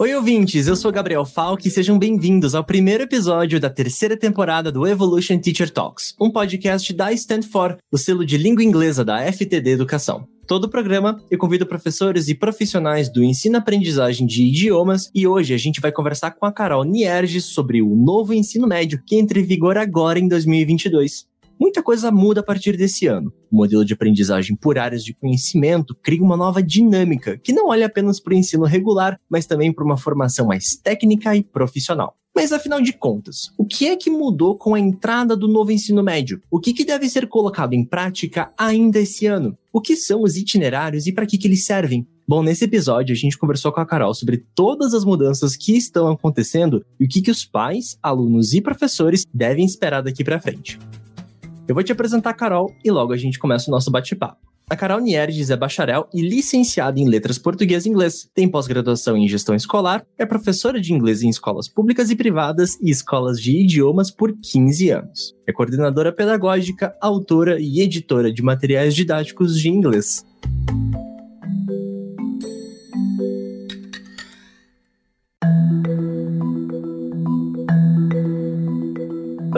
Oi, ouvintes, eu sou Gabriel Falk e sejam bem-vindos ao primeiro episódio da terceira temporada do Evolution Teacher Talks, um podcast da Stand For, o selo de língua inglesa da FTD Educação. Todo o programa eu convido professores e profissionais do ensino-aprendizagem de idiomas e hoje a gente vai conversar com a Carol Nierges sobre o novo ensino médio que entra em vigor agora em 2022 muita coisa muda a partir desse ano. O modelo de aprendizagem por áreas de conhecimento cria uma nova dinâmica que não olha apenas para o ensino regular, mas também para uma formação mais técnica e profissional. Mas afinal de contas, o que é que mudou com a entrada do novo ensino médio? O que, que deve ser colocado em prática ainda esse ano? O que são os itinerários e para que, que eles servem? Bom, nesse episódio a gente conversou com a Carol sobre todas as mudanças que estão acontecendo e o que, que os pais, alunos e professores devem esperar daqui para frente. Eu vou te apresentar a Carol e logo a gente começa o nosso bate-papo. A Carol Nierges é bacharel e licenciada em Letras Português e Inglês, tem pós-graduação em Gestão Escolar, é professora de inglês em escolas públicas e privadas e escolas de idiomas por 15 anos. É coordenadora pedagógica, autora e editora de materiais didáticos de inglês.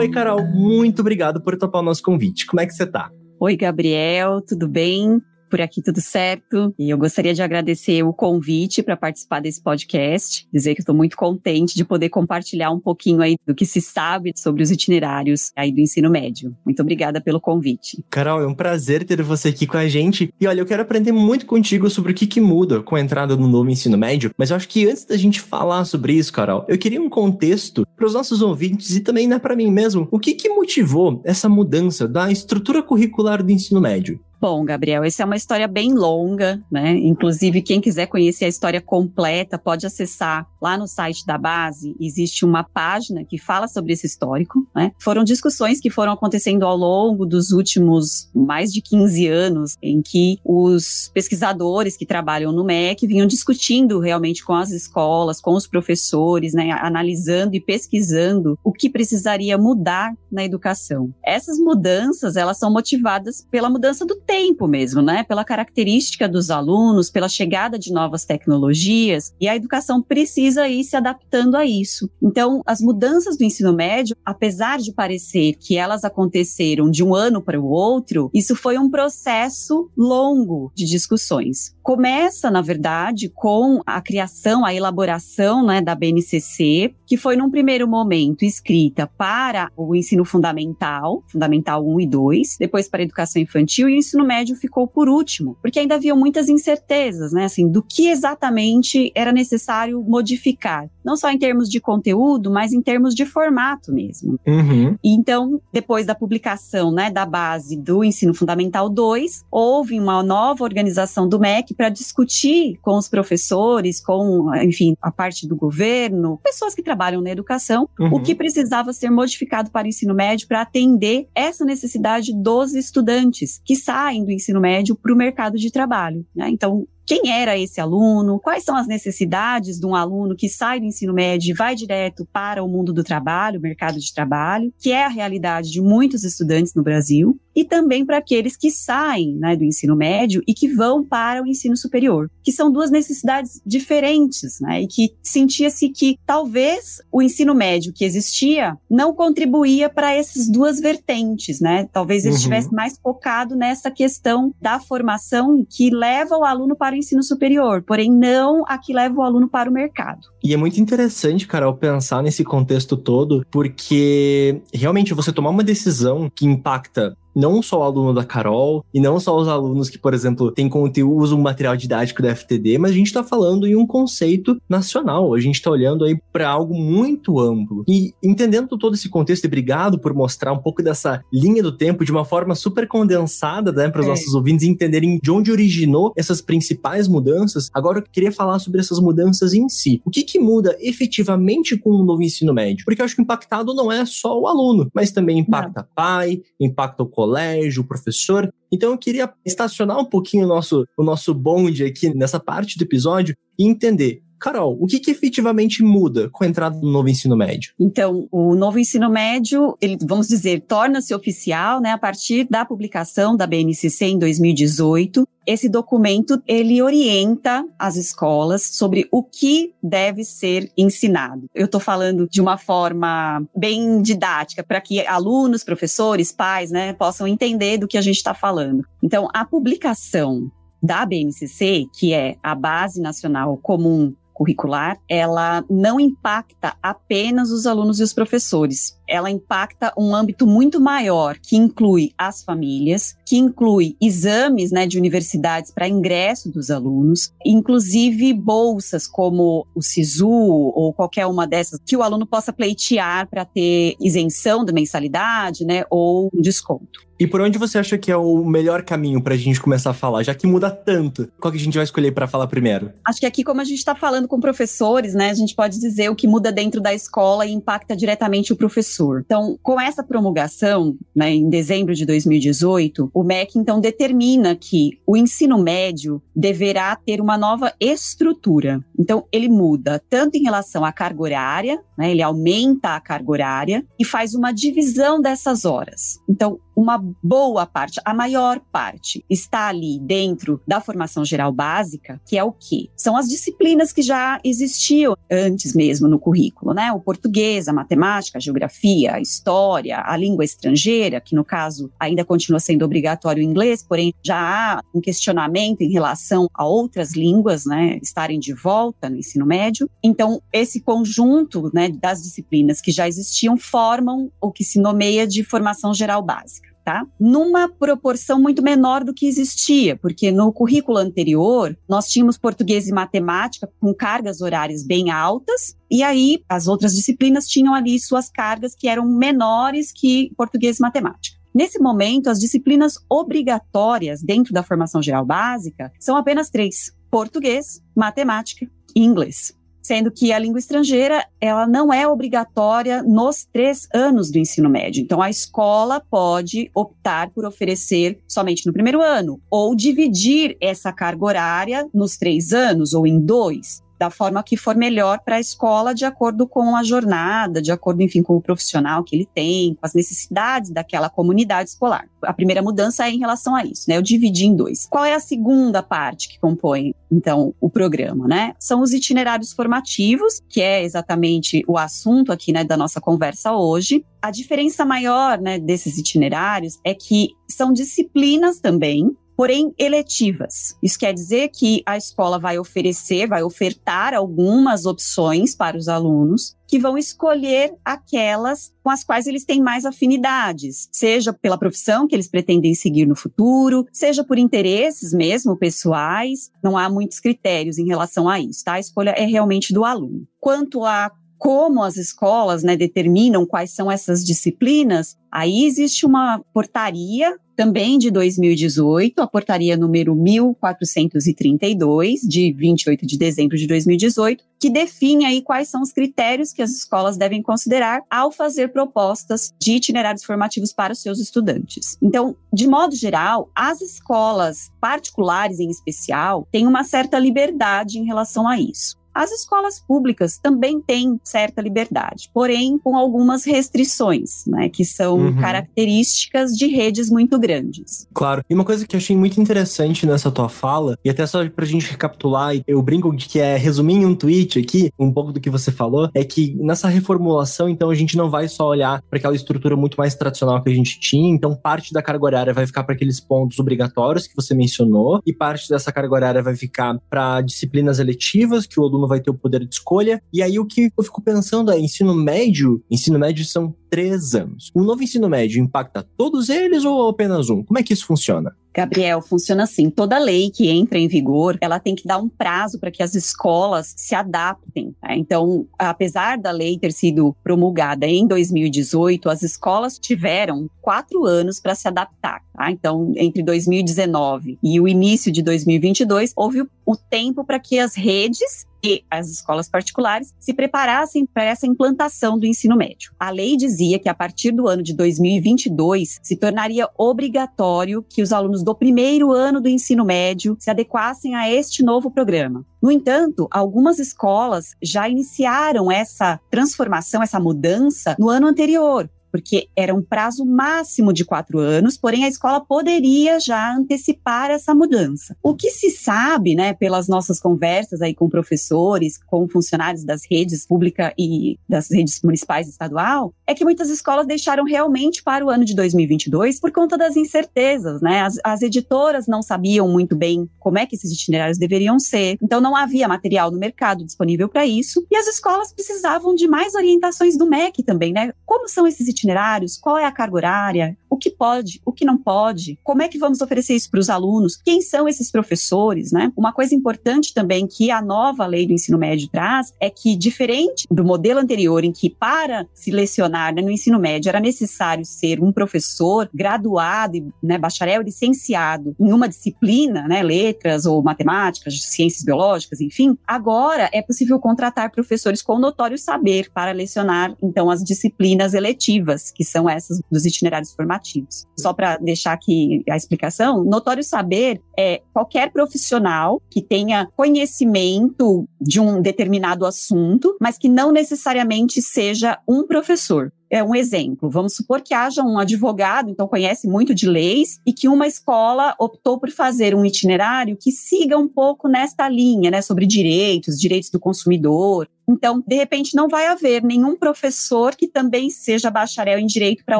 Oi, Carol, muito obrigado por topar o nosso convite. Como é que você tá? Oi, Gabriel, tudo bem? Por aqui tudo certo. E eu gostaria de agradecer o convite para participar desse podcast, dizer que estou muito contente de poder compartilhar um pouquinho aí do que se sabe sobre os itinerários aí do ensino médio. Muito obrigada pelo convite. Carol, é um prazer ter você aqui com a gente. E olha, eu quero aprender muito contigo sobre o que, que muda com a entrada no novo ensino médio, mas eu acho que antes da gente falar sobre isso, Carol, eu queria um contexto para os nossos ouvintes e também né, para mim mesmo. O que, que motivou essa mudança da estrutura curricular do ensino médio? Bom, Gabriel, essa é uma história bem longa, né? Inclusive, quem quiser conhecer a história completa pode acessar lá no site da base. Existe uma página que fala sobre esse histórico, né? Foram discussões que foram acontecendo ao longo dos últimos mais de 15 anos, em que os pesquisadores que trabalham no MEC vinham discutindo realmente com as escolas, com os professores, né? Analisando e pesquisando o que precisaria mudar na educação. Essas mudanças, elas são motivadas pela mudança do tempo tempo mesmo, né? Pela característica dos alunos, pela chegada de novas tecnologias, e a educação precisa ir se adaptando a isso. Então, as mudanças do ensino médio, apesar de parecer que elas aconteceram de um ano para o outro, isso foi um processo longo de discussões. Começa, na verdade, com a criação, a elaboração né, da BNCC, que foi num primeiro momento escrita para o ensino fundamental, fundamental 1 e 2, depois para a educação infantil e o ensino médio ficou por último, porque ainda havia muitas incertezas, né, assim, do que exatamente era necessário modificar, não só em termos de conteúdo, mas em termos de formato mesmo. Uhum. Então, depois da publicação, né, da base do ensino fundamental 2, houve uma nova organização do MEC para discutir com os professores, com, enfim, a parte do governo, pessoas que trabalham trabalham na educação, uhum. o que precisava ser modificado para o ensino médio para atender essa necessidade dos estudantes que saem do ensino médio para o mercado de trabalho. Né? Então, quem era esse aluno, quais são as necessidades de um aluno que sai do ensino médio e vai direto para o mundo do trabalho, o mercado de trabalho, que é a realidade de muitos estudantes no Brasil, e também para aqueles que saem né, do ensino médio e que vão para o ensino superior, que são duas necessidades diferentes, né, e que sentia-se que talvez o ensino médio que existia não contribuía para essas duas vertentes, né, talvez ele uhum. estivesse mais focado nessa questão da formação que leva o aluno para o ensino superior, porém não a que leva o aluno para o mercado. E é muito interessante, Carol, pensar nesse contexto todo, porque realmente você tomar uma decisão que impacta não só o aluno da Carol e não só os alunos que, por exemplo, têm conteúdo, usam material didático da FTD, mas a gente está falando em um conceito nacional. A gente está olhando aí para algo muito amplo. E entendendo todo esse contexto, e obrigado por mostrar um pouco dessa linha do tempo de uma forma super condensada, né, para os é. nossos ouvintes entenderem de onde originou essas principais mudanças. Agora eu queria falar sobre essas mudanças em si. O que, que muda efetivamente com o novo ensino médio? Porque eu acho que impactado não é só o aluno, mas também impacta não. pai, impacta o colégio, professor. Então eu queria estacionar um pouquinho o nosso, o nosso bonde aqui nessa parte do episódio e entender Carol, o que, que efetivamente muda com a entrada do novo ensino médio? Então, o novo ensino médio, ele, vamos dizer, torna-se oficial né, a partir da publicação da BNCC em 2018. Esse documento ele orienta as escolas sobre o que deve ser ensinado. Eu estou falando de uma forma bem didática para que alunos, professores, pais, né, possam entender do que a gente está falando. Então, a publicação da BNCC, que é a Base Nacional Comum Curricular, ela não impacta apenas os alunos e os professores ela impacta um âmbito muito maior, que inclui as famílias, que inclui exames né, de universidades para ingresso dos alunos, inclusive bolsas como o SISU ou qualquer uma dessas, que o aluno possa pleitear para ter isenção da mensalidade né, ou um desconto. E por onde você acha que é o melhor caminho para a gente começar a falar, já que muda tanto? Qual que a gente vai escolher para falar primeiro? Acho que aqui, como a gente está falando com professores, né, a gente pode dizer o que muda dentro da escola e impacta diretamente o professor professor. Então, com essa promulgação, né, em dezembro de 2018, o MEC então determina que o ensino médio deverá ter uma nova estrutura. Então, ele muda tanto em relação à carga horária, né, ele aumenta a carga horária e faz uma divisão dessas horas. Então, uma boa parte, a maior parte, está ali dentro da formação geral básica, que é o quê? São as disciplinas que já existiam antes mesmo no currículo, né? O português, a matemática, a geografia, a história, a língua estrangeira, que no caso ainda continua sendo obrigatório o inglês, porém já há um questionamento em relação a outras línguas, né, estarem de volta no ensino médio. Então, esse conjunto, né, das disciplinas que já existiam formam o que se nomeia de formação geral básica tá? Numa proporção muito menor do que existia, porque no currículo anterior nós tínhamos português e matemática com cargas horárias bem altas, e aí as outras disciplinas tinham ali suas cargas que eram menores que português e matemática. Nesse momento, as disciplinas obrigatórias dentro da formação geral básica são apenas três: português, matemática e inglês sendo que a língua estrangeira ela não é obrigatória nos três anos do ensino médio. Então, a escola pode optar por oferecer somente no primeiro ano, ou dividir essa carga horária nos três anos ou em dois da forma que for melhor para a escola, de acordo com a jornada, de acordo, enfim, com o profissional que ele tem, com as necessidades daquela comunidade escolar. A primeira mudança é em relação a isso, né? Eu dividi em dois. Qual é a segunda parte que compõe, então, o programa, né? São os itinerários formativos, que é exatamente o assunto aqui, né, da nossa conversa hoje. A diferença maior, né, desses itinerários é que são disciplinas também porém eletivas. Isso quer dizer que a escola vai oferecer, vai ofertar algumas opções para os alunos que vão escolher aquelas com as quais eles têm mais afinidades, seja pela profissão que eles pretendem seguir no futuro, seja por interesses mesmo pessoais. Não há muitos critérios em relação a isso, tá? A escolha é realmente do aluno. Quanto a como as escolas né, determinam quais são essas disciplinas, aí existe uma portaria também de 2018, a portaria número 1432, de 28 de dezembro de 2018, que define aí quais são os critérios que as escolas devem considerar ao fazer propostas de itinerários formativos para os seus estudantes. Então, de modo geral, as escolas particulares em especial têm uma certa liberdade em relação a isso. As escolas públicas também têm certa liberdade, porém com algumas restrições, né, que são uhum. características de redes muito grandes. Claro. E uma coisa que eu achei muito interessante nessa tua fala, e até só pra gente recapitular, eu brinco de que é resumir em um tweet aqui, um pouco do que você falou, é que nessa reformulação, então, a gente não vai só olhar para aquela estrutura muito mais tradicional que a gente tinha, então parte da carga horária vai ficar para aqueles pontos obrigatórios que você mencionou, e parte dessa carga horária vai ficar para disciplinas eletivas que o aluno aluno vai ter o poder de escolha. E aí o que eu fico pensando é ensino médio. Ensino médio são três anos. O novo ensino médio impacta todos eles ou apenas um? Como é que isso funciona? Gabriel, funciona assim. Toda lei que entra em vigor, ela tem que dar um prazo para que as escolas se adaptem. Tá? Então, apesar da lei ter sido promulgada em 2018, as escolas tiveram quatro anos para se adaptar. Tá? Então, entre 2019 e o início de 2022, houve o tempo para que as redes que as escolas particulares se preparassem para essa implantação do ensino médio. A lei dizia que a partir do ano de 2022 se tornaria obrigatório que os alunos do primeiro ano do ensino médio se adequassem a este novo programa. No entanto, algumas escolas já iniciaram essa transformação, essa mudança no ano anterior, porque era um prazo máximo de quatro anos, porém a escola poderia já antecipar essa mudança. O que se sabe, né, pelas nossas conversas aí com professores, com funcionários das redes pública e das redes municipais e estadual, é que muitas escolas deixaram realmente para o ano de 2022 por conta das incertezas, né? As, as editoras não sabiam muito bem como é que esses itinerários deveriam ser, então não havia material no mercado disponível para isso, e as escolas precisavam de mais orientações do MEC também, né? Como são esses itinerários? Itinerários, qual é a carga horária, o que pode, o que não pode, como é que vamos oferecer isso para os alunos, quem são esses professores, né? Uma coisa importante também que a nova lei do ensino médio traz é que, diferente do modelo anterior, em que para se lecionar né, no ensino médio era necessário ser um professor graduado, né, bacharel licenciado em uma disciplina, né, letras ou matemáticas, ciências biológicas, enfim, agora é possível contratar professores com notório saber para lecionar, então, as disciplinas eletivas, que são essas dos itinerários formativos. Só para deixar aqui a explicação, notório saber é qualquer profissional que tenha conhecimento de um determinado assunto, mas que não necessariamente seja um professor é um exemplo. Vamos supor que haja um advogado, então conhece muito de leis, e que uma escola optou por fazer um itinerário que siga um pouco nesta linha, né, sobre direitos, direitos do consumidor. Então, de repente, não vai haver nenhum professor que também seja bacharel em direito para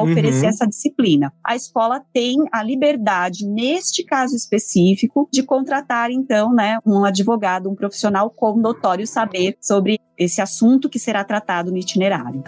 oferecer uhum. essa disciplina. A escola tem a liberdade, neste caso específico, de contratar, então, né, um advogado, um profissional com notório saber sobre esse assunto que será tratado no itinerário.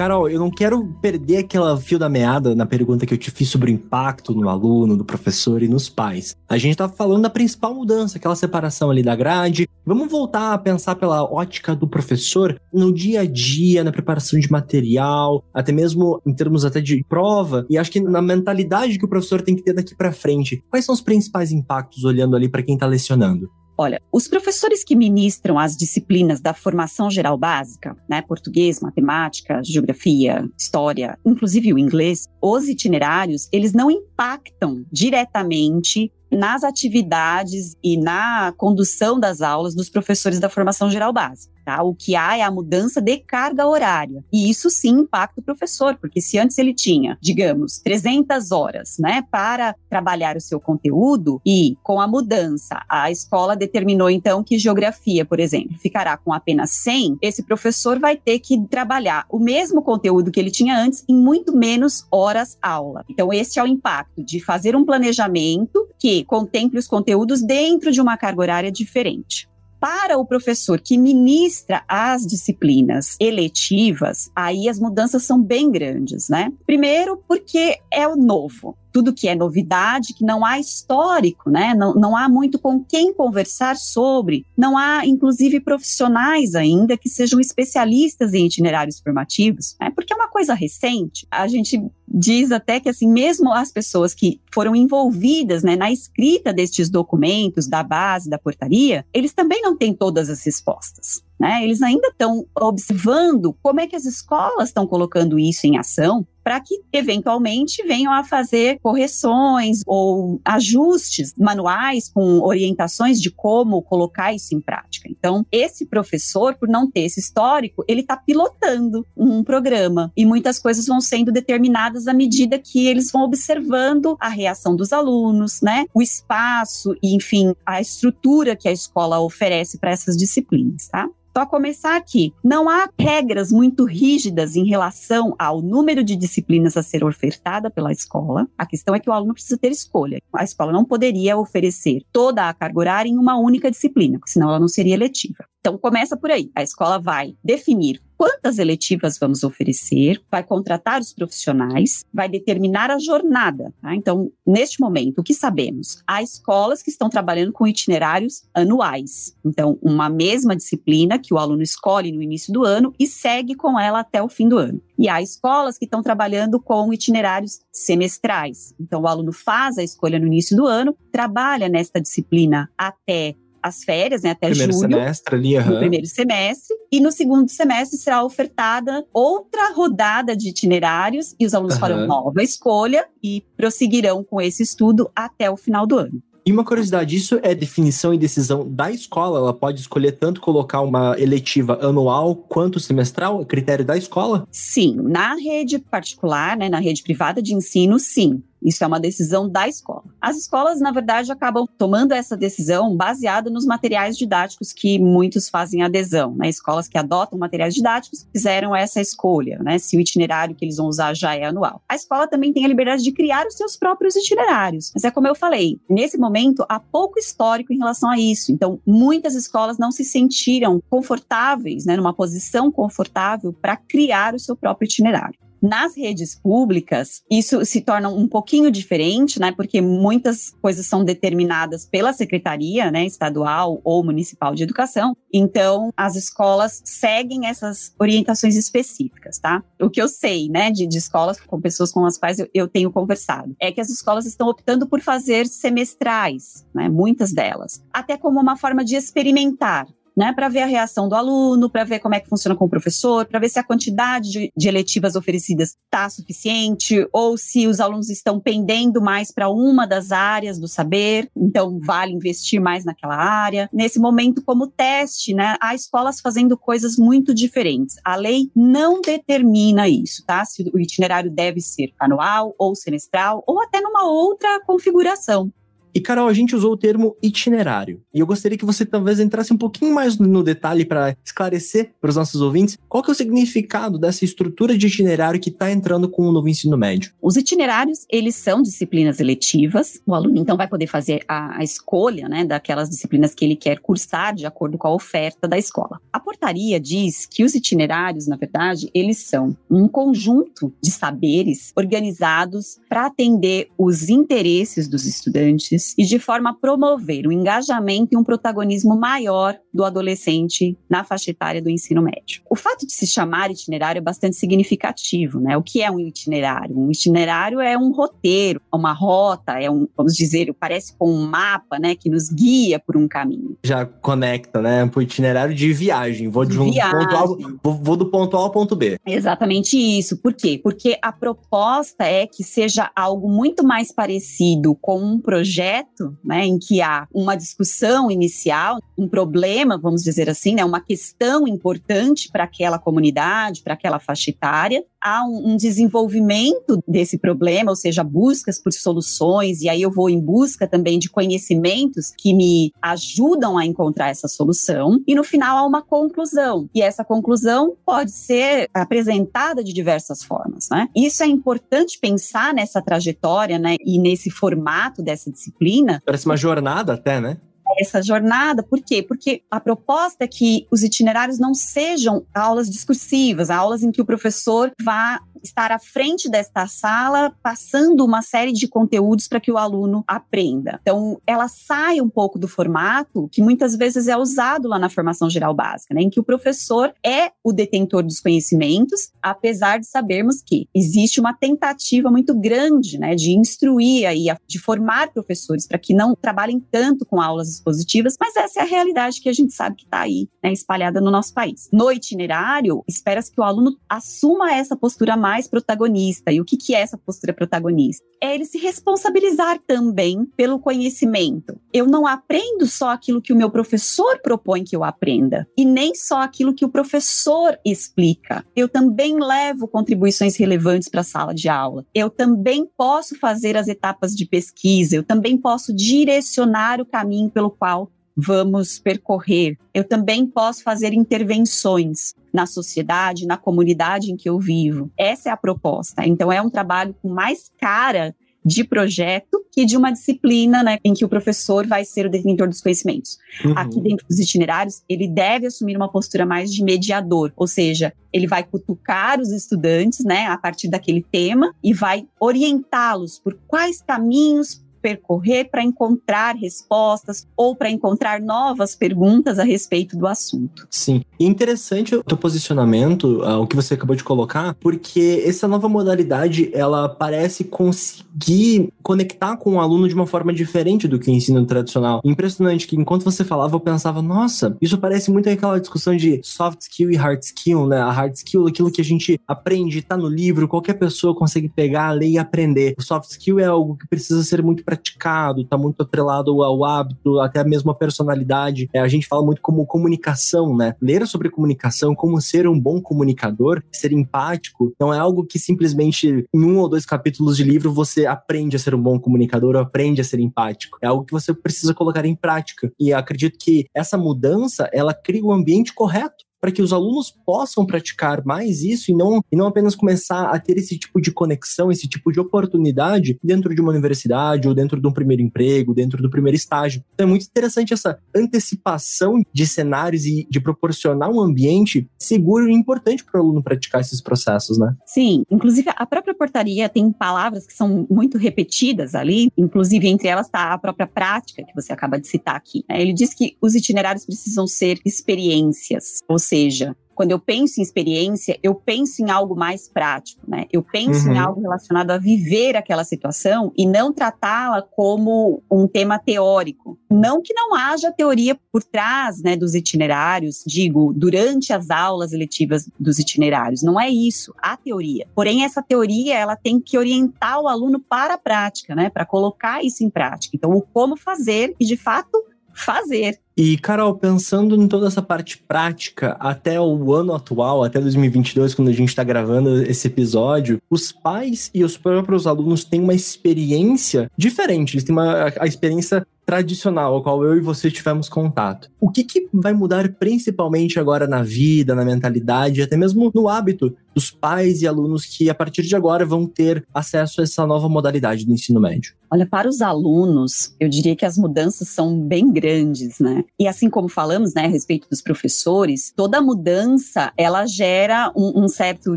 Carol, eu não quero perder aquela fio da meada na pergunta que eu te fiz sobre o impacto no aluno, no professor e nos pais. A gente tá falando da principal mudança, aquela separação ali da grade. Vamos voltar a pensar pela ótica do professor no dia a dia, na preparação de material, até mesmo em termos até de prova, e acho que na mentalidade que o professor tem que ter daqui para frente. Quais são os principais impactos olhando ali para quem tá lecionando? Olha, os professores que ministram as disciplinas da formação geral básica, né, português, matemática, geografia, história, inclusive o inglês, os itinerários, eles não impactam diretamente nas atividades e na condução das aulas dos professores da formação geral básica. Tá? O que há é a mudança de carga horária. E isso sim impacta o professor, porque se antes ele tinha, digamos, 300 horas né, para trabalhar o seu conteúdo, e com a mudança, a escola determinou então que geografia, por exemplo, ficará com apenas 100, esse professor vai ter que trabalhar o mesmo conteúdo que ele tinha antes em muito menos horas aula. Então, esse é o impacto de fazer um planejamento que contemple os conteúdos dentro de uma carga horária diferente para o professor que ministra as disciplinas eletivas, aí as mudanças são bem grandes, né? Primeiro, porque é o novo tudo que é novidade, que não há histórico, né? Não, não há muito com quem conversar sobre, não há, inclusive, profissionais ainda que sejam especialistas em itinerários formativos, né? Porque é uma coisa recente. A gente diz até que, assim, mesmo as pessoas que foram envolvidas né, na escrita destes documentos, da base, da portaria, eles também não têm todas as respostas. Né? Eles ainda estão observando como é que as escolas estão colocando isso em ação para que eventualmente venham a fazer correções ou ajustes manuais com orientações de como colocar isso em prática. Então, esse professor, por não ter esse histórico, ele está pilotando um programa e muitas coisas vão sendo determinadas à medida que eles vão observando a reação dos alunos, né? O espaço e, enfim, a estrutura que a escola oferece para essas disciplinas, tá? Então, a começar aqui, não há regras muito rígidas em relação ao número de disciplinas a ser ofertada pela escola. A questão é que o aluno precisa ter escolha. A escola não poderia oferecer toda a carga horária em uma única disciplina, senão ela não seria letiva. Então começa por aí. A escola vai definir quantas eletivas vamos oferecer, vai contratar os profissionais, vai determinar a jornada. Tá? Então, neste momento, o que sabemos? Há escolas que estão trabalhando com itinerários anuais. Então, uma mesma disciplina que o aluno escolhe no início do ano e segue com ela até o fim do ano. E há escolas que estão trabalhando com itinerários semestrais. Então, o aluno faz a escolha no início do ano, trabalha nesta disciplina até as férias, né, até primeiro julho. semestre ali, no primeiro semestre, e no segundo semestre será ofertada outra rodada de itinerários e os alunos uhum. farão nova escolha e prosseguirão com esse estudo até o final do ano. E uma curiosidade, isso é definição e decisão da escola? Ela pode escolher tanto colocar uma eletiva anual quanto semestral? É critério da escola? Sim, na rede particular, né, na rede privada de ensino, sim. Isso é uma decisão da escola. As escolas, na verdade, acabam tomando essa decisão baseada nos materiais didáticos que muitos fazem adesão. Né? Escolas que adotam materiais didáticos fizeram essa escolha, né? se o itinerário que eles vão usar já é anual. A escola também tem a liberdade de criar os seus próprios itinerários. Mas é como eu falei, nesse momento há pouco histórico em relação a isso. Então, muitas escolas não se sentiram confortáveis, né, numa posição confortável para criar o seu próprio itinerário. Nas redes públicas, isso se torna um pouquinho diferente, né? Porque muitas coisas são determinadas pela secretaria, né, estadual ou municipal de educação. Então, as escolas seguem essas orientações específicas, tá? O que eu sei, né, de, de escolas com pessoas com as quais eu, eu tenho conversado, é que as escolas estão optando por fazer semestrais, né? Muitas delas, até como uma forma de experimentar né, para ver a reação do aluno, para ver como é que funciona com o professor, para ver se a quantidade de, de eletivas oferecidas está suficiente ou se os alunos estão pendendo mais para uma das áreas do saber, então vale investir mais naquela área. Nesse momento, como teste, né, há escolas fazendo coisas muito diferentes. A lei não determina isso, tá? Se o itinerário deve ser anual ou semestral ou até numa outra configuração. E, Carol, a gente usou o termo itinerário. E eu gostaria que você talvez entrasse um pouquinho mais no detalhe para esclarecer para os nossos ouvintes qual que é o significado dessa estrutura de itinerário que está entrando com o novo ensino médio. Os itinerários, eles são disciplinas eletivas. O aluno, então, vai poder fazer a, a escolha né, daquelas disciplinas que ele quer cursar de acordo com a oferta da escola. A portaria diz que os itinerários, na verdade, eles são um conjunto de saberes organizados para atender os interesses dos estudantes e de forma a promover o engajamento e um protagonismo maior do adolescente na faixa etária do ensino médio. O fato de se chamar itinerário é bastante significativo, né? O que é um itinerário? Um itinerário é um roteiro, uma rota, é um, vamos dizer, parece com um mapa, né, que nos guia por um caminho. Já conecta, né, para o itinerário de viagem. Vou de, de um viagem. ponto A, vou, vou do ponto A ao ponto B. Exatamente isso. Por quê? Porque a proposta é que seja algo muito mais parecido com um projeto projeto, né, em que há uma discussão inicial, um problema, vamos dizer assim, né, uma questão importante para aquela comunidade, para aquela faixa etária, há um, um, desenvolvimento desse problema, ou seja, buscas por soluções, e aí eu vou em busca também de conhecimentos que me ajudam a encontrar essa solução, e no final há uma conclusão, e essa conclusão pode ser apresentada de diversas formas, né? Isso é importante pensar nessa trajetória, né, e nesse formato dessa disciplina. Parece uma jornada até, né? Essa jornada. Por quê? Porque a proposta é que os itinerários não sejam aulas discursivas, aulas em que o professor vá estar à frente desta sala, passando uma série de conteúdos para que o aluno aprenda. Então, ela sai um pouco do formato que muitas vezes é usado lá na formação geral básica, né, em que o professor é o detentor dos conhecimentos, apesar de sabermos que existe uma tentativa muito grande, né, de instruir aí, de formar professores para que não trabalhem tanto com aulas expositivas, mas essa é a realidade que a gente sabe que está aí, né, espalhada no nosso país. No itinerário, espera-se que o aluno assuma essa postura mais mais protagonista. E o que, que é essa postura protagonista? É ele se responsabilizar também pelo conhecimento. Eu não aprendo só aquilo que o meu professor propõe que eu aprenda, e nem só aquilo que o professor explica. Eu também levo contribuições relevantes para a sala de aula. Eu também posso fazer as etapas de pesquisa, eu também posso direcionar o caminho pelo qual vamos percorrer. Eu também posso fazer intervenções na sociedade, na comunidade em que eu vivo. Essa é a proposta. Então, é um trabalho com mais cara de projeto que de uma disciplina, né, em que o professor vai ser o detentor dos conhecimentos. Uhum. Aqui dentro dos itinerários, ele deve assumir uma postura mais de mediador, ou seja, ele vai cutucar os estudantes, né, a partir daquele tema e vai orientá-los por quais caminhos percorrer para encontrar respostas ou para encontrar novas perguntas a respeito do assunto. Sim. Interessante o teu posicionamento, uh, o que você acabou de colocar, porque essa nova modalidade, ela parece conseguir conectar com o aluno de uma forma diferente do que o ensino tradicional. Impressionante que enquanto você falava, eu pensava, nossa, isso parece muito aquela discussão de soft skill e hard skill, né? A hard skill, aquilo que a gente aprende, tá no livro, qualquer pessoa consegue pegar, ler e aprender. O soft skill é algo que precisa ser muito praticado, está muito atrelado ao hábito, até mesmo a personalidade. É, a gente fala muito como comunicação, né? Ler sobre comunicação, como ser um bom comunicador, ser empático, não é algo que simplesmente em um ou dois capítulos de livro você aprende a ser um bom comunicador aprende a ser empático. É algo que você precisa colocar em prática. E acredito que essa mudança, ela cria o ambiente correto para que os alunos possam praticar mais isso e não, e não apenas começar a ter esse tipo de conexão, esse tipo de oportunidade dentro de uma universidade ou dentro de um primeiro emprego, dentro do primeiro estágio. Então é muito interessante essa antecipação de cenários e de proporcionar um ambiente seguro e importante para o aluno praticar esses processos, né? Sim, inclusive a própria portaria tem palavras que são muito repetidas ali, inclusive entre elas está a própria prática que você acaba de citar aqui. Né? Ele diz que os itinerários precisam ser experiências, ou seja, quando eu penso em experiência, eu penso em algo mais prático, né? Eu penso uhum. em algo relacionado a viver aquela situação e não tratá-la como um tema teórico. Não que não haja teoria por trás, né, dos itinerários, digo, durante as aulas eletivas dos itinerários. Não é isso, a teoria. Porém, essa teoria, ela tem que orientar o aluno para a prática, né? Para colocar isso em prática. Então, o como fazer e, de fato, fazer. E, Carol, pensando em toda essa parte prática, até o ano atual, até 2022, quando a gente está gravando esse episódio, os pais e os próprios alunos têm uma experiência diferente. Eles têm uma, a experiência tradicional, ao qual eu e você tivemos contato. O que, que vai mudar principalmente agora na vida, na mentalidade, até mesmo no hábito dos pais e alunos que, a partir de agora, vão ter acesso a essa nova modalidade do ensino médio? Olha, para os alunos, eu diria que as mudanças são bem grandes, né? E assim como falamos, né, a respeito dos professores, toda mudança, ela gera um, um certo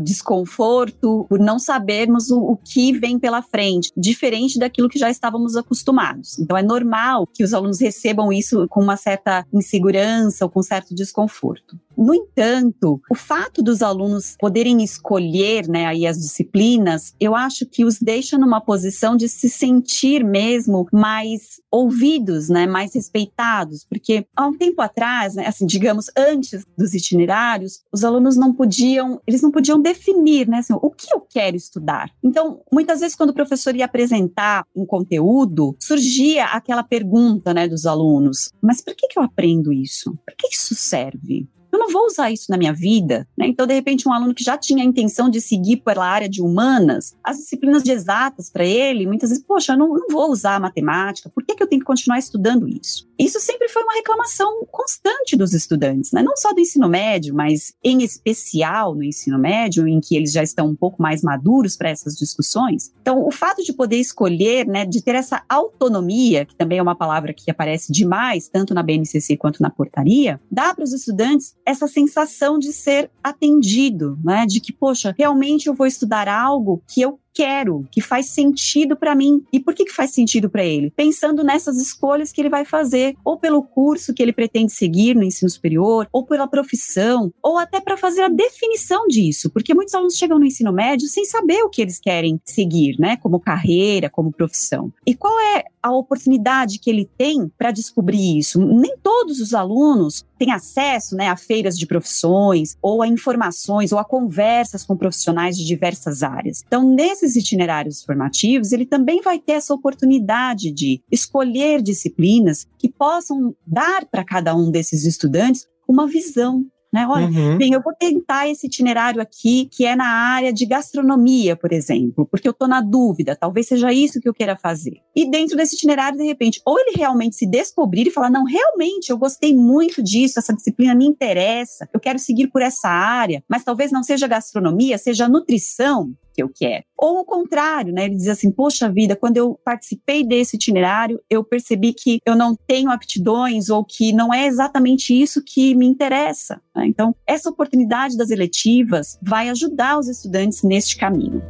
desconforto por não sabermos o, o que vem pela frente, diferente daquilo que já estávamos acostumados. Então, é normal que os alunos recebam isso com uma certa insegurança ou com certo desconforto. No entanto, o fato dos alunos poderem escolher né, aí as disciplinas, eu acho que os deixa numa posição de se sentir mesmo mais ouvidos, né, mais respeitados, porque há um tempo atrás, né, assim, digamos, antes dos itinerários, os alunos não podiam, eles não podiam definir, né, assim, o que eu quero estudar. Então, muitas vezes quando o professor ia apresentar um conteúdo, surgia aquela pergunta, né, dos alunos, mas por que que eu aprendo isso? Para que isso serve? Eu não vou usar isso na minha vida. Né? Então, de repente, um aluno que já tinha a intenção de seguir pela área de humanas, as disciplinas de exatas para ele, muitas vezes, poxa, eu não, não vou usar matemática, por que, que eu tenho que continuar estudando isso? Isso sempre foi uma reclamação constante dos estudantes, né? não só do ensino médio, mas em especial no ensino médio, em que eles já estão um pouco mais maduros para essas discussões. Então, o fato de poder escolher, né, de ter essa autonomia, que também é uma palavra que aparece demais, tanto na BNCC quanto na portaria, dá para os estudantes essa sensação de ser atendido, né? De que, poxa, realmente eu vou estudar algo que eu quero, que faz sentido para mim. E por que, que faz sentido para ele? Pensando nessas escolhas que ele vai fazer, ou pelo curso que ele pretende seguir no ensino superior, ou pela profissão, ou até para fazer a definição disso, porque muitos alunos chegam no ensino médio sem saber o que eles querem seguir, né, como carreira, como profissão. E qual é a oportunidade que ele tem para descobrir isso? Nem todos os alunos têm acesso, né, a feiras de profissões, ou a informações, ou a conversas com profissionais de diversas áreas. Então, nesse nesses itinerários formativos, ele também vai ter essa oportunidade de escolher disciplinas que possam dar para cada um desses estudantes uma visão né? Olha, uhum. bem, eu vou tentar esse itinerário aqui, que é na área de gastronomia, por exemplo, porque eu estou na dúvida, talvez seja isso que eu queira fazer. E dentro desse itinerário, de repente, ou ele realmente se descobrir e falar: não, realmente, eu gostei muito disso, essa disciplina me interessa, eu quero seguir por essa área, mas talvez não seja gastronomia, seja nutrição. Que eu quero. Ou o contrário, né? Ele diz assim: poxa vida, quando eu participei desse itinerário, eu percebi que eu não tenho aptidões ou que não é exatamente isso que me interessa. Né? Então, essa oportunidade das eletivas vai ajudar os estudantes neste caminho.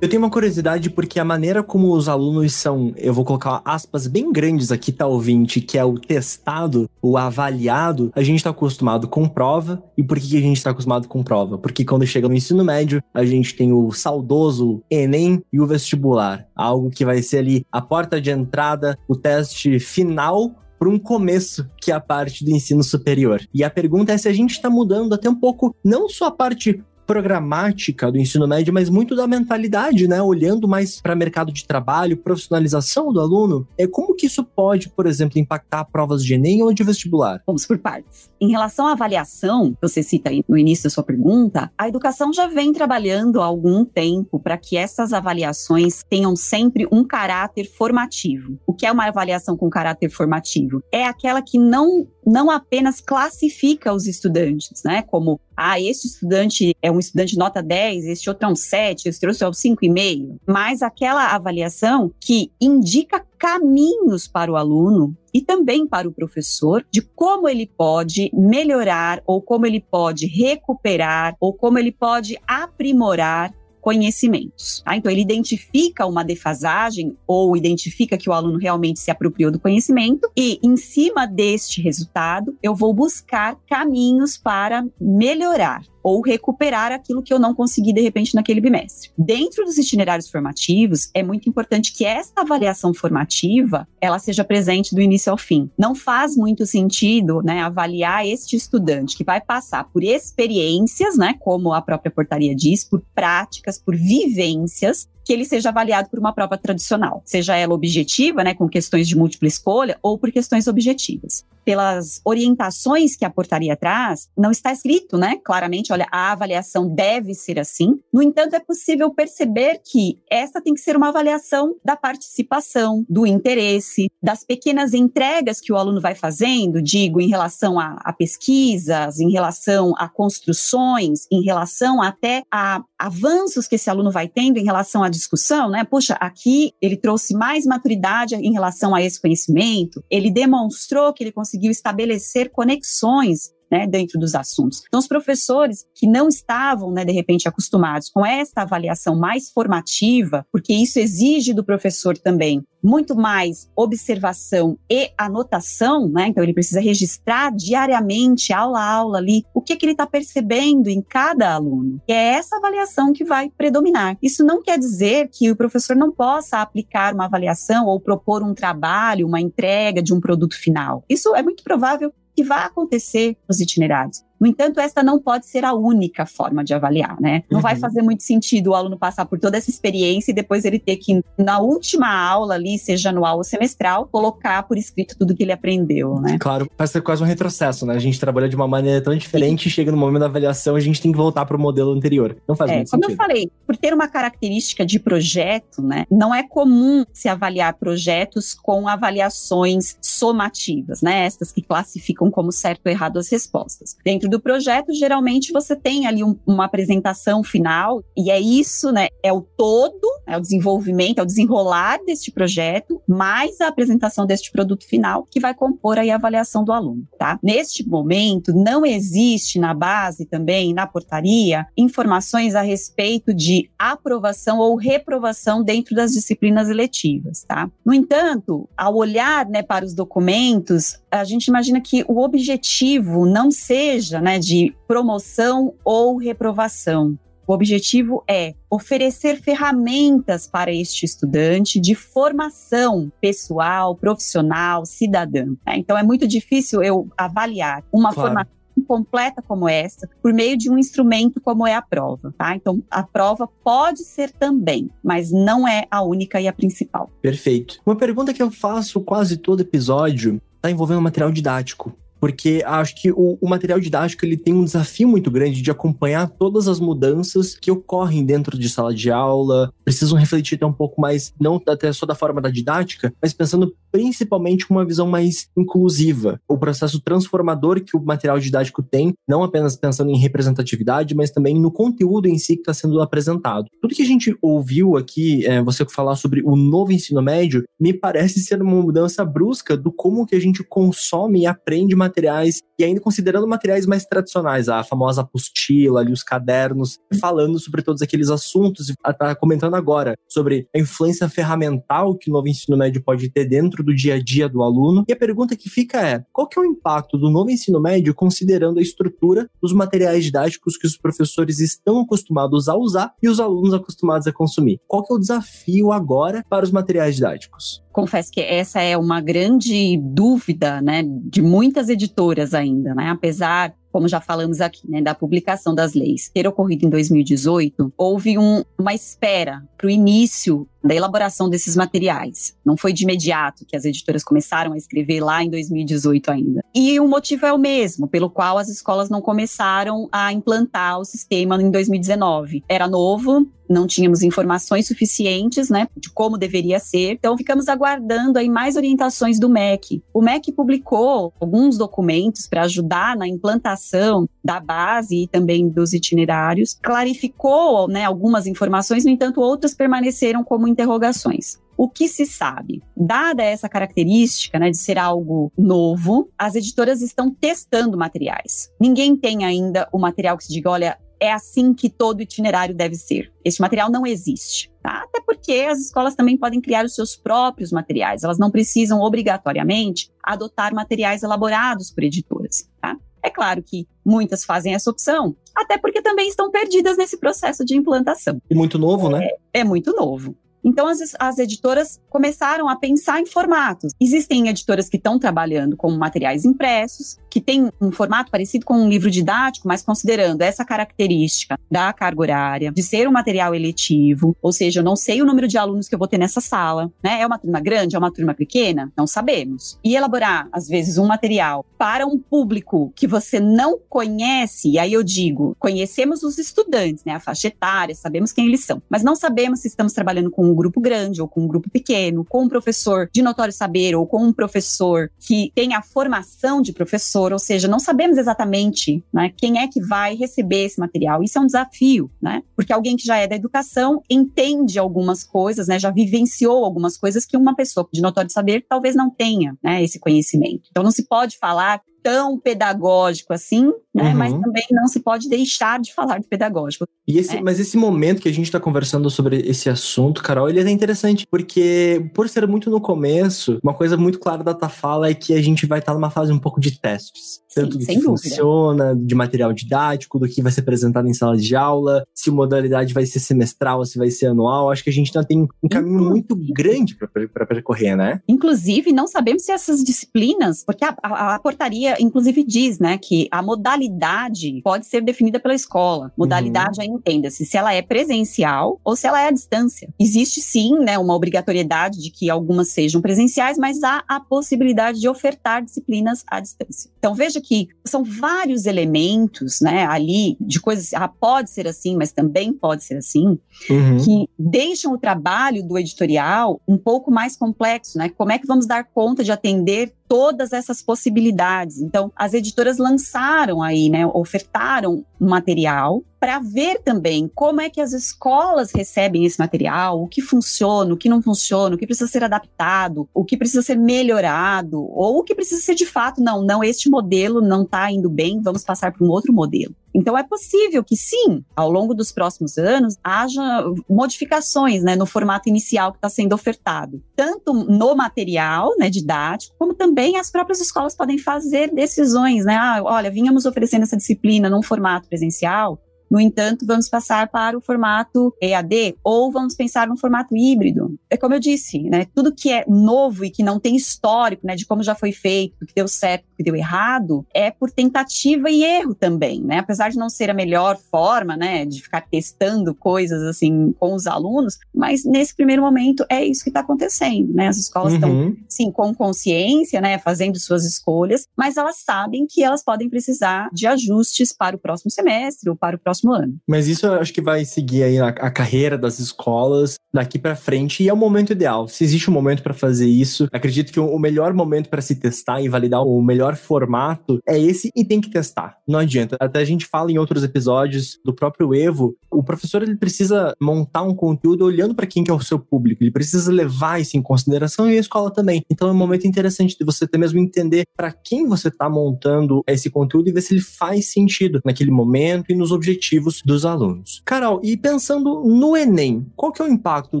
Eu tenho uma curiosidade porque a maneira como os alunos são, eu vou colocar aspas bem grandes aqui, tá ouvinte, que é o testado, o avaliado, a gente tá acostumado com prova. E por que a gente tá acostumado com prova? Porque quando chega no ensino médio, a gente tem o saudoso Enem e o vestibular, algo que vai ser ali a porta de entrada, o teste final para um começo, que é a parte do ensino superior. E a pergunta é se a gente está mudando até um pouco, não só a parte programática do ensino médio, mas muito da mentalidade, né? Olhando mais para mercado de trabalho, profissionalização do aluno. É como que isso pode, por exemplo, impactar provas de Enem ou de vestibular? Vamos por partes. Em relação à avaliação, que você cita aí no início da sua pergunta, a educação já vem trabalhando há algum tempo para que essas avaliações tenham sempre um caráter formativo. O que é uma avaliação com caráter formativo? É aquela que não não apenas classifica os estudantes, né? Como, ah, este estudante é um estudante nota 10, este outro é um 7, este outro é um 5,5. Mas aquela avaliação que indica caminhos para o aluno e também para o professor de como ele pode melhorar ou como ele pode recuperar ou como ele pode aprimorar conhecimentos. Tá? Então, ele identifica uma defasagem ou identifica que o aluno realmente se apropriou do conhecimento e, em cima deste resultado, eu vou buscar caminhos para melhorar ou recuperar aquilo que eu não consegui de repente naquele bimestre. Dentro dos itinerários formativos, é muito importante que esta avaliação formativa ela seja presente do início ao fim. Não faz muito sentido, né, avaliar este estudante que vai passar por experiências, né, como a própria portaria diz, por práticas, por vivências que ele seja avaliado por uma prova tradicional, seja ela objetiva, né, com questões de múltipla escolha, ou por questões objetivas. Pelas orientações que a portaria traz, não está escrito, né, claramente, olha, a avaliação deve ser assim. No entanto, é possível perceber que essa tem que ser uma avaliação da participação, do interesse, das pequenas entregas que o aluno vai fazendo, digo, em relação a, a pesquisas, em relação a construções, em relação até a avanços que esse aluno vai tendo em relação à discussão, né? Poxa, aqui ele trouxe mais maturidade em relação a esse conhecimento, ele demonstrou que ele conseguiu estabelecer conexões né, dentro dos assuntos. Então, os professores que não estavam, né, de repente, acostumados com esta avaliação mais formativa, porque isso exige do professor também muito mais observação e anotação, né? Então, ele precisa registrar diariamente, aula a aula ali, o que, que ele está percebendo em cada aluno. E é essa avaliação que vai predominar. Isso não quer dizer que o professor não possa aplicar uma avaliação ou propor um trabalho, uma entrega de um produto final. Isso é muito provável que vai acontecer nos itinerários. No entanto, esta não pode ser a única forma de avaliar, né? Não uhum. vai fazer muito sentido o aluno passar por toda essa experiência e depois ele ter que, na última aula ali, seja anual ou semestral, colocar por escrito tudo que ele aprendeu, né? Claro, vai ser quase um retrocesso, né? A gente trabalha de uma maneira tão diferente e chega no momento da avaliação a gente tem que voltar para o modelo anterior. Não faz é, muito como sentido. Como eu falei, por ter uma característica de projeto, né? Não é comum se avaliar projetos com avaliações somativas, né? Estas que classificam como certo ou errado as respostas. Dentro dentro do projeto, geralmente você tem ali um, uma apresentação final, e é isso, né? É o todo, é o desenvolvimento, é o desenrolar deste projeto, mais a apresentação deste produto final, que vai compor aí a avaliação do aluno, tá? Neste momento, não existe na base também, na portaria, informações a respeito de aprovação ou reprovação dentro das disciplinas eletivas, tá? No entanto, ao olhar né, para os documentos, a gente imagina que o objetivo não seja seja né, de promoção ou reprovação. O objetivo é oferecer ferramentas para este estudante de formação pessoal, profissional, cidadã. Né? Então, é muito difícil eu avaliar uma claro. formação completa como essa por meio de um instrumento como é a prova, tá? Então, a prova pode ser também, mas não é a única e a principal. Perfeito. Uma pergunta que eu faço quase todo episódio está envolvendo material didático. Porque acho que o, o, material didático ele tem um desafio muito grande de acompanhar todas as mudanças que ocorrem dentro de sala de aula, precisam refletir até um pouco mais, não até só da forma da didática, mas pensando principalmente com uma visão mais inclusiva, o processo transformador que o material didático tem, não apenas pensando em representatividade, mas também no conteúdo em si que está sendo apresentado. Tudo que a gente ouviu aqui, é, você falar sobre o novo ensino médio, me parece ser uma mudança brusca do como que a gente consome e aprende materiais, e ainda considerando materiais mais tradicionais, a famosa apostila, ali, os cadernos, falando sobre todos aqueles assuntos, está comentando agora sobre a influência ferramental que o novo ensino médio pode ter dentro do dia a dia do aluno. E a pergunta que fica é: qual que é o impacto do novo ensino médio considerando a estrutura dos materiais didáticos que os professores estão acostumados a usar e os alunos acostumados a consumir? Qual que é o desafio agora para os materiais didáticos? Confesso que essa é uma grande dúvida, né, de muitas editoras ainda, né? Apesar como já falamos aqui, né, da publicação das leis ter ocorrido em 2018, houve um, uma espera para o início da elaboração desses materiais. Não foi de imediato que as editoras começaram a escrever lá em 2018 ainda. E o motivo é o mesmo, pelo qual as escolas não começaram a implantar o sistema em 2019. Era novo, não tínhamos informações suficientes, né, de como deveria ser. Então ficamos aguardando aí mais orientações do MEC. O MEC publicou alguns documentos para ajudar na implantação da base e também dos itinerários, clarificou, né, algumas informações, no entanto, outras permaneceram como interrogações. O que se sabe? Dada essa característica né, de ser algo novo, as editoras estão testando materiais. Ninguém tem ainda o material que se diga, olha, é assim que todo itinerário deve ser. Este material não existe. Tá? Até porque as escolas também podem criar os seus próprios materiais. Elas não precisam obrigatoriamente adotar materiais elaborados por editoras. Tá? É claro que muitas fazem essa opção, até porque também estão perdidas nesse processo de implantação. E muito novo, né? É, é muito novo. Então, as, as editoras começaram a pensar em formatos. Existem editoras que estão trabalhando com materiais impressos, que têm um formato parecido com um livro didático, mas considerando essa característica da carga horária, de ser um material eletivo, ou seja, eu não sei o número de alunos que eu vou ter nessa sala, né? É uma turma grande, é uma turma pequena? Não sabemos. E elaborar, às vezes, um material para um público que você não conhece, e aí eu digo, conhecemos os estudantes, né? A faixa etária, sabemos quem eles são, mas não sabemos se estamos trabalhando com um grupo grande ou com um grupo pequeno, com um professor de notório saber ou com um professor que tem a formação de professor, ou seja, não sabemos exatamente né, quem é que vai receber esse material. Isso é um desafio, né? Porque alguém que já é da educação entende algumas coisas, né? Já vivenciou algumas coisas que uma pessoa de notório saber talvez não tenha, né? Esse conhecimento. Então não se pode falar tão pedagógico assim, né? Uhum. Mas também não se pode deixar de falar de pedagógico. E esse, né? Mas esse momento que a gente está conversando sobre esse assunto, Carol, ele é interessante, porque por ser muito no começo, uma coisa muito clara da tua fala é que a gente vai estar tá numa fase um pouco de testes. Tanto Sim, do que dúvida. funciona, de material didático, do que vai ser apresentado em sala de aula, se a modalidade vai ser semestral, se vai ser anual. Acho que a gente ainda tem um caminho muito grande para percorrer, né? Inclusive, não sabemos se essas disciplinas, porque a, a, a portaria inclusive, diz, né, que a modalidade pode ser definida pela escola. Modalidade, uhum. aí entenda-se, se ela é presencial ou se ela é à distância. Existe sim, né, uma obrigatoriedade de que algumas sejam presenciais, mas há a possibilidade de ofertar disciplinas à distância. Então, veja que são vários elementos, né, ali, de coisas, ah, pode ser assim, mas também pode ser assim, uhum. que deixam o trabalho do editorial um pouco mais complexo, né? Como é que vamos dar conta de atender todas essas possibilidades. Então, as editoras lançaram aí, né, ofertaram material para ver também como é que as escolas recebem esse material, o que funciona, o que não funciona, o que precisa ser adaptado, o que precisa ser melhorado, ou o que precisa ser de fato, não, não, este modelo não está indo bem, vamos passar para um outro modelo. Então é possível que sim, ao longo dos próximos anos, haja modificações né, no formato inicial que está sendo ofertado, tanto no material né, didático, como também as próprias escolas podem fazer decisões, né? Ah, olha, vínhamos oferecendo essa disciplina num formato presencial, No entanto, vamos passar para o formato EAD ou vamos pensar no formato híbrido. É como eu disse, né? Tudo que é novo e que não tem histórico, né, de como já foi feito, que deu certo, que deu errado, é por tentativa e erro também, né? Apesar de não ser a melhor forma, né, de ficar testando coisas assim com os alunos, mas nesse primeiro momento é isso que está acontecendo, né? As escolas estão, uhum. sim, com consciência, né, fazendo suas escolhas, mas elas sabem que elas podem precisar de ajustes para o próximo semestre ou para o próximo ano. Mas isso eu acho que vai seguir aí a, a carreira das escolas daqui para frente e é o momento ideal. Se existe um momento para fazer isso, acredito que o melhor momento para se testar e validar o melhor formato é esse e tem que testar. Não adianta. Até a gente fala em outros episódios do próprio Evo, o professor ele precisa montar um conteúdo olhando para quem que é o seu público, ele precisa levar isso em consideração e a escola também. Então é um momento interessante de você até mesmo entender para quem você está montando esse conteúdo e ver se ele faz sentido naquele momento e nos objetivos dos alunos. Carol, e pensando no Enem, qual que é o impacto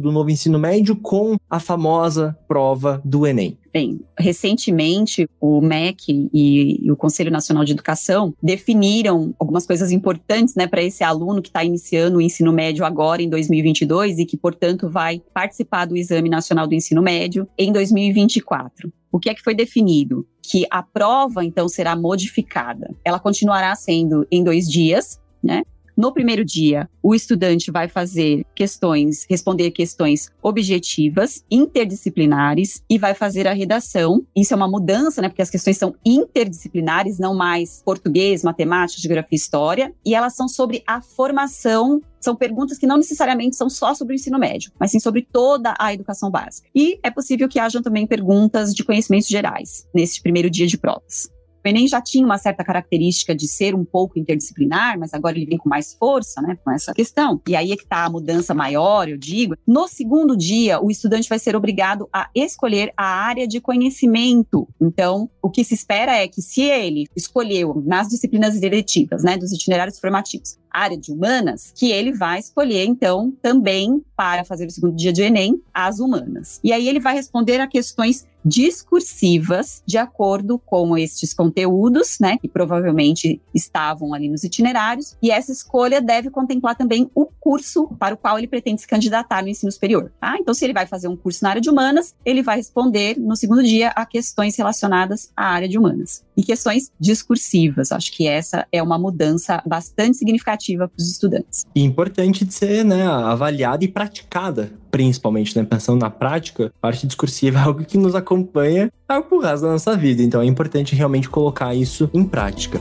do novo ensino médio com a famosa prova do Enem? Bem, recentemente o MEC e, e, o Conselho Nacional de Educação definiram algumas coisas importantes né, para esse aluno que está iniciando o ensino médio agora em 2022 e que, portanto, vai participar do Exame Nacional do Ensino Médio em 2024. O que é que foi definido? Que a prova, então, será modificada. Ela continuará sendo em dois dias, né? No primeiro dia, o estudante vai fazer questões, responder questões objetivas, interdisciplinares e vai fazer a redação. Isso é uma mudança, né? Porque as questões são interdisciplinares, não mais português, matemática, geografia e história, e elas são sobre a formação são perguntas que não necessariamente são só sobre o ensino médio, mas sim sobre toda a educação básica. E é possível que hajam também perguntas de conhecimentos gerais nesse primeiro dia de provas. Enem já tinha uma certa característica de ser um pouco interdisciplinar, mas agora ele vem com mais força, né, com essa questão. E aí é que está a mudança maior, eu digo. No segundo dia, o estudante vai ser obrigado a escolher a área de conhecimento. Então, o que se espera é que se ele escolheu nas disciplinas eletivas, né, dos itinerários formativos, área de humanas, que ele vai escolher, então, também para fazer o segundo dia de Enem, as humanas. E aí ele vai responder a questões discursivas de acordo com estes conteúdos, né, que provavelmente estavam ali nos itinerários, e essa escolha deve contemplar também o curso para o qual ele pretende se candidatar no ensino superior, tá? Então, se ele vai fazer um curso na área de humanas, ele vai responder no segundo dia a questões relacionadas à área de humanas e questões discursivas. Acho que essa é uma mudança bastante significativa para os estudantes. E importante de ser né, avaliada e praticada, principalmente, né? Pensando na prática, parte discursiva é algo que nos acompanha ao resto da nossa vida. Então é importante realmente colocar isso em prática.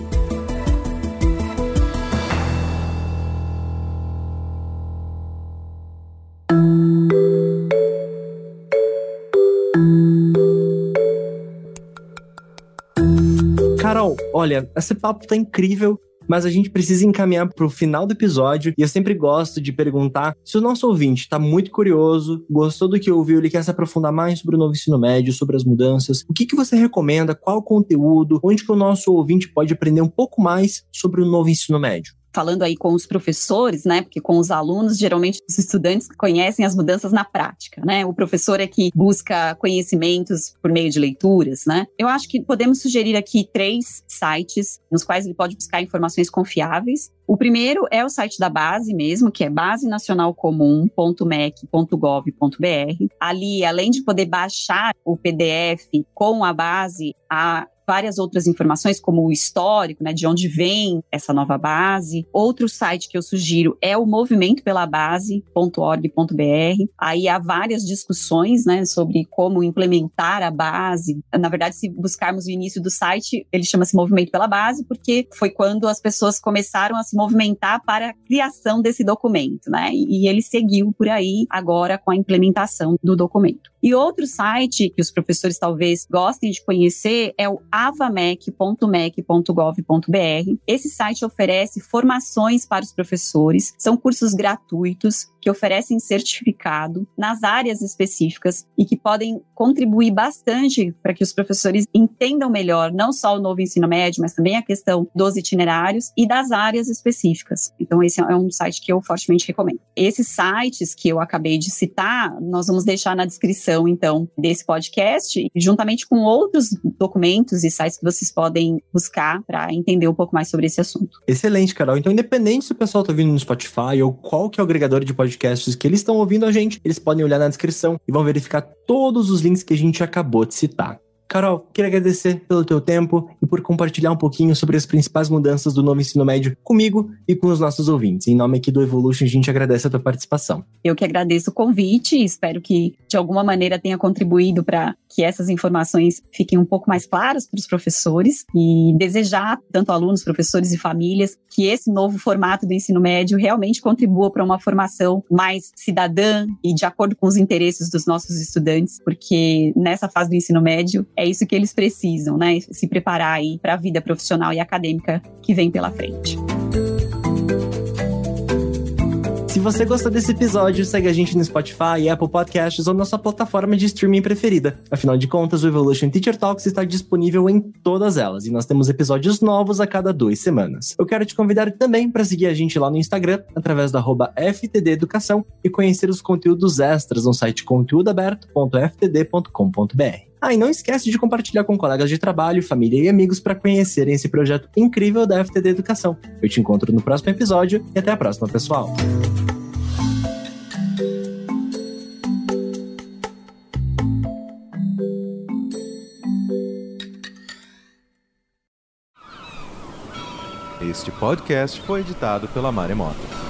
Carol, olha, esse papo tá incrível mas a gente precisa encaminhar para o final do episódio e eu sempre gosto de perguntar se o nosso ouvinte está muito curioso, gostou do que ouviu, ele quer se aprofundar mais sobre o novo ensino médio, sobre as mudanças, o que, que você recomenda, qual conteúdo, onde que o nosso ouvinte pode aprender um pouco mais sobre o novo ensino médio? Falando aí com os professores, né? Porque com os alunos, geralmente os estudantes conhecem as mudanças na prática, né? O professor é que busca conhecimentos por meio de leituras, né? Eu acho que podemos sugerir aqui três sites nos quais ele pode buscar informações confiáveis. O primeiro é o site da base mesmo, que é basenacionalcomum.mec.gov.br. Ali, além de poder baixar o PDF com a base, a várias outras informações, como o histórico, né, de onde vem essa nova base. Outro site que eu sugiro é o movimentopelabase.org.br. Aí há várias discussões, né, sobre como implementar a base. Na verdade, se buscarmos o início do site, ele chama-se Movimento pela Base, porque foi quando as pessoas começaram a se movimentar para a criação desse documento, né? E ele seguiu por aí agora com a implementação do documento. E outro site que os professores talvez gostem de conhecer é o avamec.mec.gov.br. Esse site oferece formações para os professores, são cursos gratuitos que oferecem certificado nas áreas específicas e que podem contribuir bastante para que os professores entendam melhor não só o novo ensino médio, mas também a questão dos itinerários e das áreas específicas. Então, esse é um site que eu fortemente recomendo. Esses sites que eu acabei de citar, nós vamos deixar na descrição, então, desse podcast, juntamente com outros documentos e sites que vocês podem buscar para entender um pouco mais sobre esse assunto. Excelente, Carol. Então, independente se o pessoal está ouvindo no Spotify ou qual que é o agregador de podcasts que eles estão ouvindo a gente, eles podem olhar na descrição e vão verificar todos os links que a gente acabou de citar. Carol, queria agradecer pelo teu tempo e por compartilhar um pouquinho sobre as principais mudanças do novo ensino médio comigo e com os nossos ouvintes. Em nome aqui do Evolution, a gente agradece a tua participação. Eu que agradeço o convite e espero que de alguma maneira tenha contribuído para que essas informações fiquem um pouco mais claras para os professores e desejar, tanto alunos, professores e famílias, que esse novo formato do ensino médio realmente contribua para uma formação mais cidadã e de acordo com os interesses dos nossos estudantes, porque nessa fase do ensino médio é isso que eles precisam, né? Se preparar aí para a vida profissional e acadêmica que vem pela frente. Se você gostou desse episódio, segue a gente no Spotify, Apple Podcasts ou na sua plataforma de streaming preferida. Afinal de contas, o Evolution Teacher Talks está disponível em todas elas e nós temos episódios novos a cada duas semanas. Eu quero te convidar também para seguir a gente lá no Instagram, através do FTD Educação e conhecer os conteúdos extras no site conteúdoaberto.ftd.com.br. Ah, e não esquece de compartilhar com colegas de trabalho, família e amigos para conhecerem esse projeto incrível da FTD Educação. Eu te encontro no próximo episódio e até a próxima, pessoal. Este podcast foi editado pela Maremoto.